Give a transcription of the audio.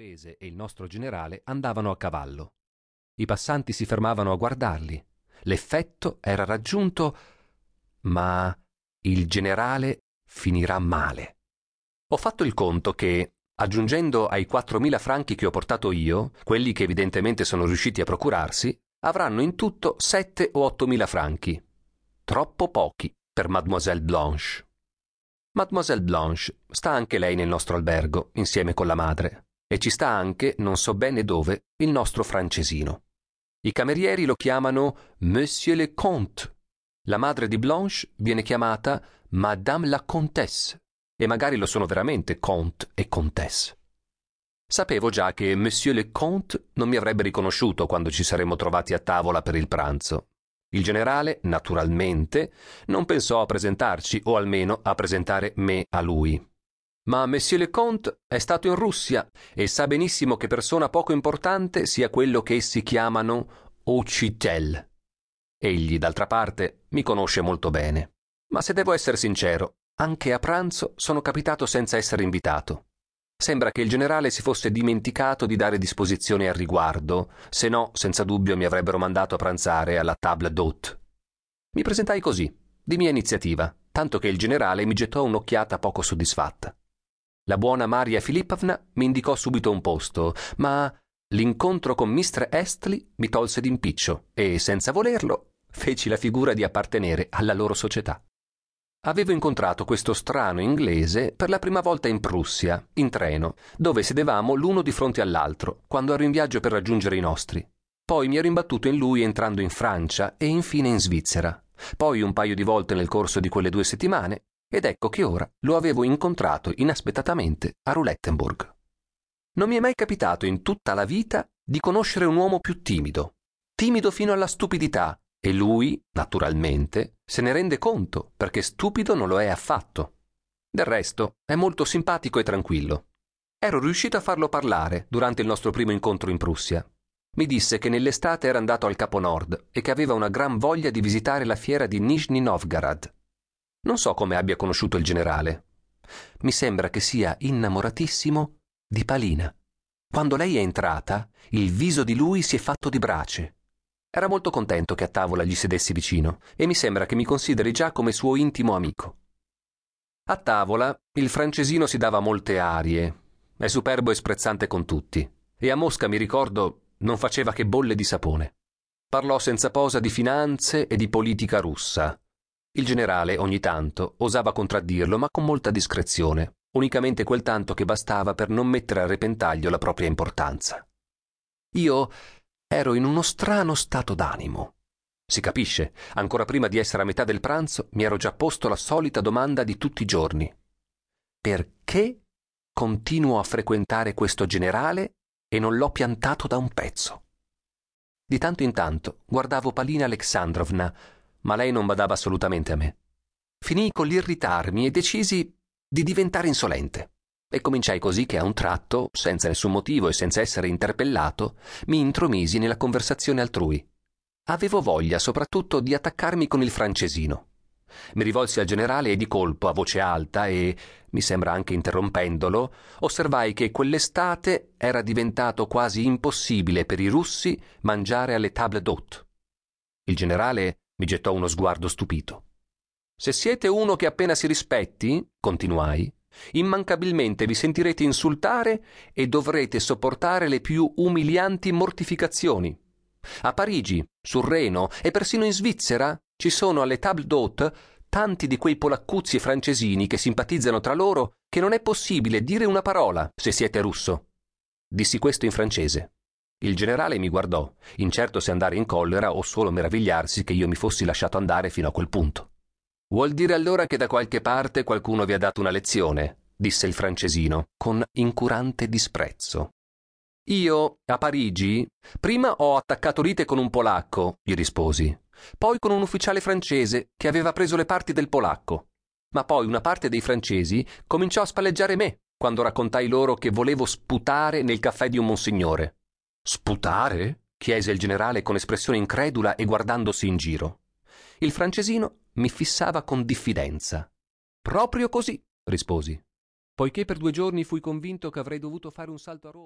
inglese e il nostro generale andavano a cavallo. I passanti si fermavano a guardarli. L'effetto era raggiunto, ma il generale finirà male. Ho fatto il conto che, aggiungendo ai 4.000 franchi che ho portato io, quelli che evidentemente sono riusciti a procurarsi, avranno in tutto 7 o 8.000 franchi. Troppo pochi per Mademoiselle Blanche. Mademoiselle Blanche sta anche lei nel nostro albergo, insieme con la madre, e ci sta anche, non so bene dove, il nostro francesino. I camerieri lo chiamano Monsieur le Comte. La madre di Blanche viene chiamata Madame la Comtesse, e magari lo sono veramente Comte e Comtesse. Sapevo già che Monsieur le Comte non mi avrebbe riconosciuto quando ci saremmo trovati a tavola per il pranzo, il generale, naturalmente, non pensò a presentarci, o almeno a presentare me a lui. Ma Monsieur le Comte è stato in Russia e sa benissimo che persona poco importante sia quello che essi chiamano Occitel. Egli, d'altra parte, mi conosce molto bene. Ma se devo essere sincero, anche a pranzo sono capitato senza essere invitato. Sembra che il generale si fosse dimenticato di dare disposizioni al riguardo, se no, senza dubbio, mi avrebbero mandato a pranzare alla table d'hôte. Mi presentai così, di mia iniziativa, tanto che il generale mi gettò un'occhiata poco soddisfatta. La buona Maria Filippovna mi indicò subito un posto, ma l'incontro con Mr. Estley mi tolse d'impiccio e, senza volerlo, feci la figura di appartenere alla loro società. Avevo incontrato questo strano inglese per la prima volta in Prussia, in treno, dove sedevamo l'uno di fronte all'altro, quando ero in viaggio per raggiungere i nostri. Poi mi ero imbattuto in lui entrando in Francia e infine in Svizzera. Poi un paio di volte nel corso di quelle due settimane, ed ecco che ora lo avevo incontrato inaspettatamente a Rulettenburg. Non mi è mai capitato in tutta la vita di conoscere un uomo più timido, timido fino alla stupidità, e lui, naturalmente, se ne rende conto, perché stupido non lo è affatto. Del resto, è molto simpatico e tranquillo. Ero riuscito a farlo parlare durante il nostro primo incontro in Prussia. Mi disse che nell'estate era andato al Capo Nord e che aveva una gran voglia di visitare la fiera di Nizhny Novgorod. Non so come abbia conosciuto il generale. Mi sembra che sia innamoratissimo di Palina. Quando lei è entrata, il viso di lui si è fatto di brace era molto contento che a tavola gli sedessi vicino e mi sembra che mi consideri già come suo intimo amico. A tavola il francesino si dava molte arie, è superbo e sprezzante con tutti, e a Mosca, mi ricordo, non faceva che bolle di sapone. Parlò senza posa di finanze e di politica russa. Il generale, ogni tanto, osava contraddirlo, ma con molta discrezione, unicamente quel tanto che bastava per non mettere a repentaglio la propria importanza. Io Ero in uno strano stato d'animo. Si capisce, ancora prima di essere a metà del pranzo mi ero già posto la solita domanda di tutti i giorni. Perché continuo a frequentare questo generale e non l'ho piantato da un pezzo? Di tanto in tanto guardavo Palina Alexandrovna, ma lei non badava assolutamente a me. Finii con l'irritarmi e decisi di diventare insolente. E cominciai così che a un tratto, senza nessun motivo e senza essere interpellato, mi intromisi nella conversazione altrui. Avevo voglia soprattutto di attaccarmi con il francesino. Mi rivolsi al generale e di colpo, a voce alta e, mi sembra anche interrompendolo, osservai che quell'estate era diventato quasi impossibile per i russi mangiare alle table d'hôte. Il generale mi gettò uno sguardo stupito. Se siete uno che appena si rispetti, continuai, immancabilmente vi sentirete insultare e dovrete sopportare le più umilianti mortificazioni. A Parigi, sul Reno e persino in Svizzera ci sono alle table d'hôte tanti di quei polaccuzzi francesini che simpatizzano tra loro che non è possibile dire una parola se siete russo. Dissi questo in francese. Il generale mi guardò, incerto se andare in collera o solo meravigliarsi che io mi fossi lasciato andare fino a quel punto. Vuol dire allora che da qualche parte qualcuno vi ha dato una lezione, disse il francesino, con incurante disprezzo. Io, a Parigi, prima ho attaccato lite con un polacco, gli risposi, poi con un ufficiale francese che aveva preso le parti del polacco. Ma poi una parte dei francesi cominciò a spalleggiare me quando raccontai loro che volevo sputare nel caffè di un monsignore. Sputare? chiese il generale con espressione incredula e guardandosi in giro. Il francesino mi fissava con diffidenza. Proprio così, risposi. Poiché per due giorni fui convinto che avrei dovuto fare un salto a Roma.